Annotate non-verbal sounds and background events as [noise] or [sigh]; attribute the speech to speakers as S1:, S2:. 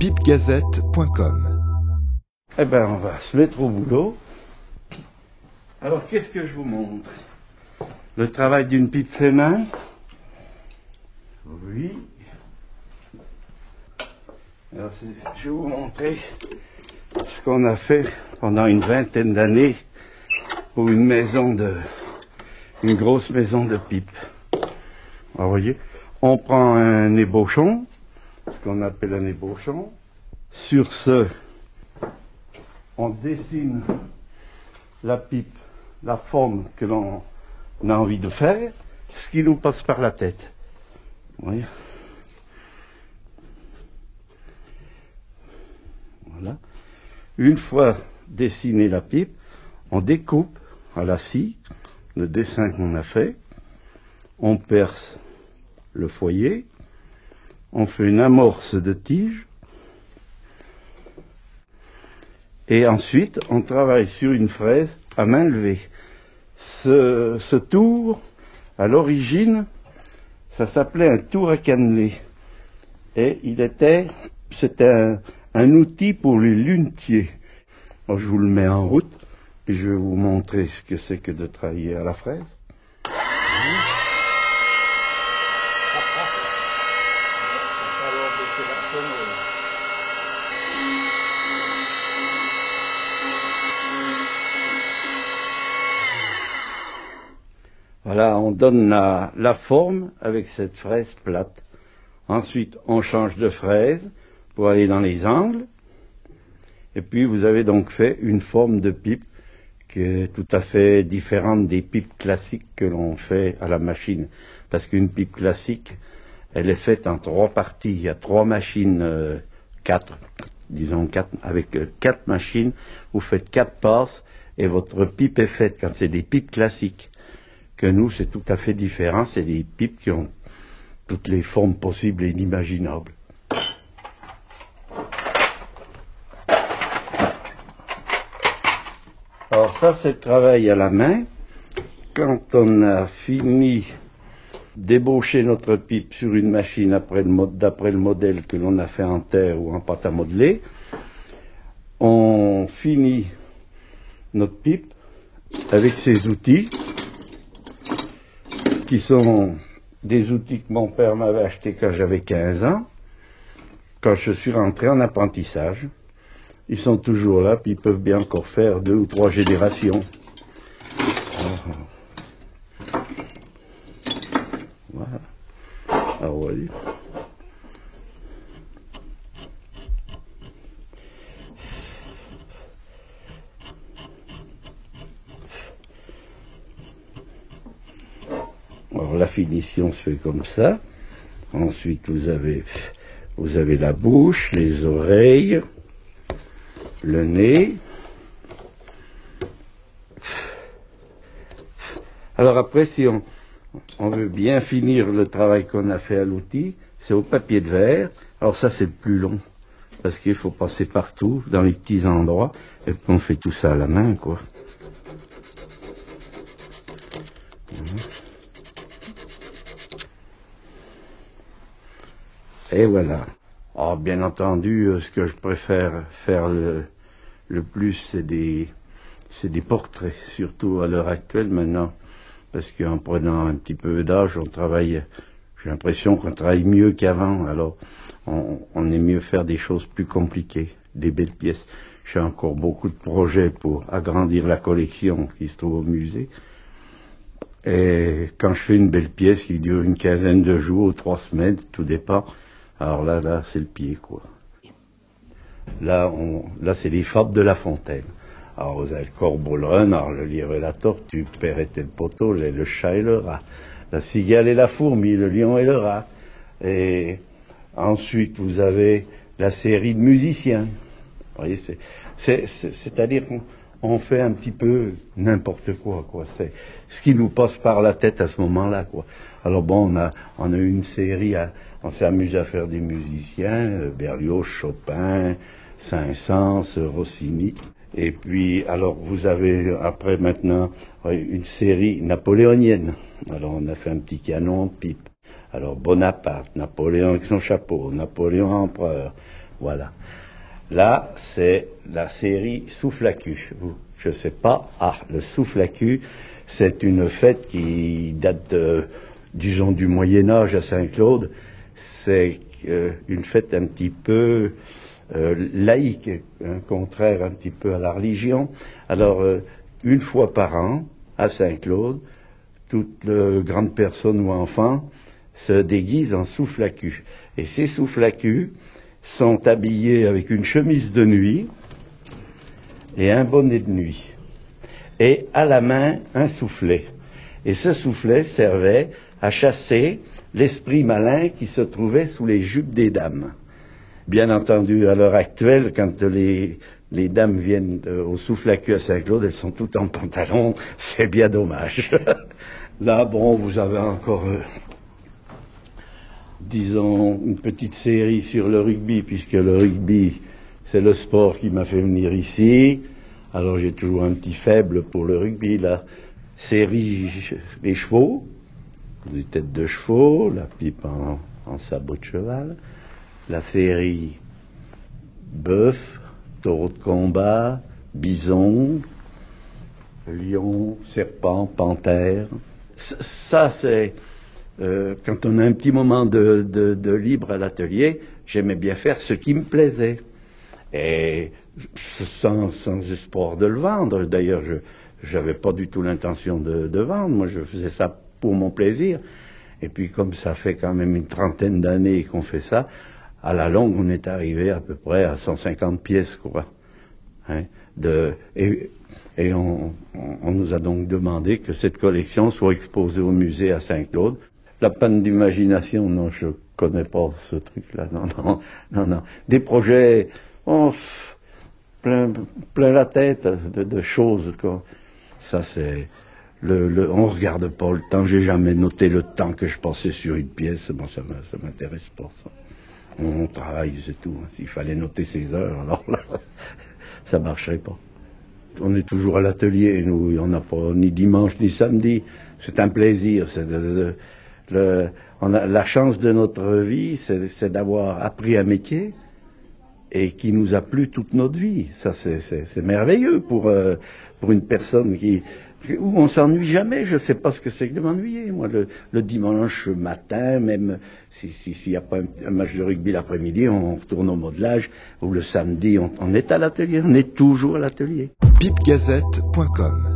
S1: pipegazette.com.
S2: Eh ben, on va se mettre au boulot. Alors, qu'est-ce que je vous montre? Le travail d'une pipe fait main. Oui. Alors, je vais vous montrer ce qu'on a fait pendant une vingtaine d'années pour une maison de, une grosse maison de pipe. Vous voyez, on prend un ébauchon, qu'on appelle un ébauchon. Sur ce, on dessine la pipe, la forme que l'on a envie de faire, ce qui nous passe par la tête. Voilà. Une fois dessiné la pipe, on découpe à la scie le dessin qu'on a fait, on perce le foyer, on fait une amorce de tige, et ensuite on travaille sur une fraise à main levée. Ce, tour, à l'origine, ça s'appelait un tour à cannelé. Et il était, c'était un, outil pour les lunetiers. Je vous le mets en route, puis je vais vous montrer ce que c'est que de travailler à la fraise. Voilà, on donne la, la, forme avec cette fraise plate. Ensuite, on change de fraise pour aller dans les angles. Et puis, vous avez donc fait une forme de pipe qui est tout à fait différente des pipes classiques que l'on fait à la machine. Parce qu'une pipe classique, elle est faite en trois parties. Il y a trois machines, euh, quatre, disons quatre, avec euh, quatre machines. Vous faites quatre passes et votre pipe est faite quand c'est des pipes classiques que nous, c'est tout à fait différent. C'est des pipes qui ont toutes les formes possibles et inimaginables. Alors ça, c'est le travail à la main. Quand on a fini d'ébaucher notre pipe sur une machine d'après le, le, modèle que l'on a fait en terre ou en pâte à modeler, on finit notre pipe avec ces outils qui sont des outils que mon père m'avait achetés quand j'avais 15 ans, quand je suis rentré en apprentissage. Ils sont toujours là, puis ils peuvent bien encore faire deux ou trois générations. Voilà. Voilà. Alors la finition se fait comme ça. Ensuite vous avez vous avez la bouche, les oreilles, le nez. Alors après si on, on veut bien finir le travail qu'on a fait à l'outil, c'est au papier de verre. Alors ça c'est plus long parce qu'il faut passer partout dans les petits endroits et puis on fait tout ça à la main quoi. Et voilà. Oh, bien entendu, ce que je préfère faire le, plus, c'est des portraits, surtout à l'heure actuelle maintenant, parce qu'en prenant un petit peu d'âge, on travaille, j'ai l'impression qu'on travaille mieux qu'avant, alors on, aime mieux faire des choses plus compliquées, des belles pièces. J'ai encore beaucoup de projets pour agrandir la collection qui se trouve au musée. Et quand je fais une belle pièce qui dure une quinzaine de jours, trois semaines, tout dépend, alors là, là, c'est le pied, quoi. Là, là, c'est les fables de La Fontaine. Alors, vous avez le corbeau, le renard, le et la tortue, le perrette et le poteau, le, chat et le rat, la cigale et la fourmi, le lion et le rat. Et ensuite, vous avez la série de musiciens. Voyez, c'est, c'est-à-dire qu'on on fait un petit peu n'importe quoi, quoi. C'est ce qui nous passe par la tête à ce moment-là, quoi. Alors bon, on a, on a eu une série à, on s'est amusé à faire des musiciens, Berlioz, Chopin, Saint-Saëns, Rossini. Et puis, alors, vous avez après maintenant une série napoléonienne. Alors, on a fait un petit canon, pipe. Alors, Bonaparte, Napoléon avec son chapeau, Napoléon empereur, Voilà. Là, c'est la série Souffle à cul. Je sais pas. Ah, le souffle à cul, c'est une fête qui date, disons, du Moyen Âge à Saint-Claude. C'est euh, une fête un petit peu euh, laïque, un contraire un petit peu à la religion. Alors, euh, une fois par an, à Saint-Claude, toute grande personne ou enfant se déguise en souffle à cul. Et ces souffles à cul, sont habillés avec une chemise de nuit et un bonnet de nuit, et à la main un soufflet. Et ce soufflet servait à chasser l'esprit malin qui se trouvait sous les jupes des dames. Bien entendu, à l'heure actuelle, quand les, dames viennent euh, au souffle à cul à Saint-Claude, elles sont toutes en pantalon, [laughs] c'est bien dommage. [laughs] Là, bon, vous avez encore euh, disons, une petite série sur le rugby, puisque le rugby, c'est le sport qui m'a fait venir ici. Alors j'ai toujours un petit faible pour le rugby. La série les chevaux, les têtes de chevaux, la pipe en, sabot de cheval. La série bœuf, taureau de combat, bison, lion, serpent, panthère. Ça, c'est euh, quand on a un petit moment de, libre à l'atelier, j'aimais bien faire ce qui me plaisait. Et sans, espoir de le vendre. D'ailleurs, je n'avais pas du tout l'intention de, vendre. Moi, je faisais ça pour mon plaisir. Et puis, comme ça fait quand même une trentaine d'années qu'on fait ça, à la longue, on est arrivé à peu près à 150 pièces, quoi. Hein, et, on, nous a donc demandé que cette collection soit exposée au musée à Saint-Claude. La panne d'imagination, non, je connais pas ce truc-là. Non, non, non, non. Des projets, oh, plein, plein la tête de, choses. Quoi. Ça, c'est. Le, le, on regarde pas le temps. J'ai jamais noté le temps que je passais sur une pièce. Bon, ça, m'intéresse pas. Ça. On, travaille, c'est tout. Hein. S'il fallait noter ses heures, alors là, [laughs] ça marcherait pas. On est toujours à l'atelier, nous. On n'a pas ni dimanche ni samedi. C'est un plaisir. C'est la chance de notre vie, c'est d'avoir appris un métier et qui nous a plu toute notre vie. Ça, c'est merveilleux pour, euh, pour une personne qui, où on s'ennuie jamais. Je ne sais pas ce que c'est que de m'ennuyer. Moi, le, dimanche matin, même s'il n'y a pas un, match de rugby l'après-midi, on retourne au modelage. Ou le samedi, on, on est à l'atelier. On est toujours à l'atelier.
S1: Pipgazette.com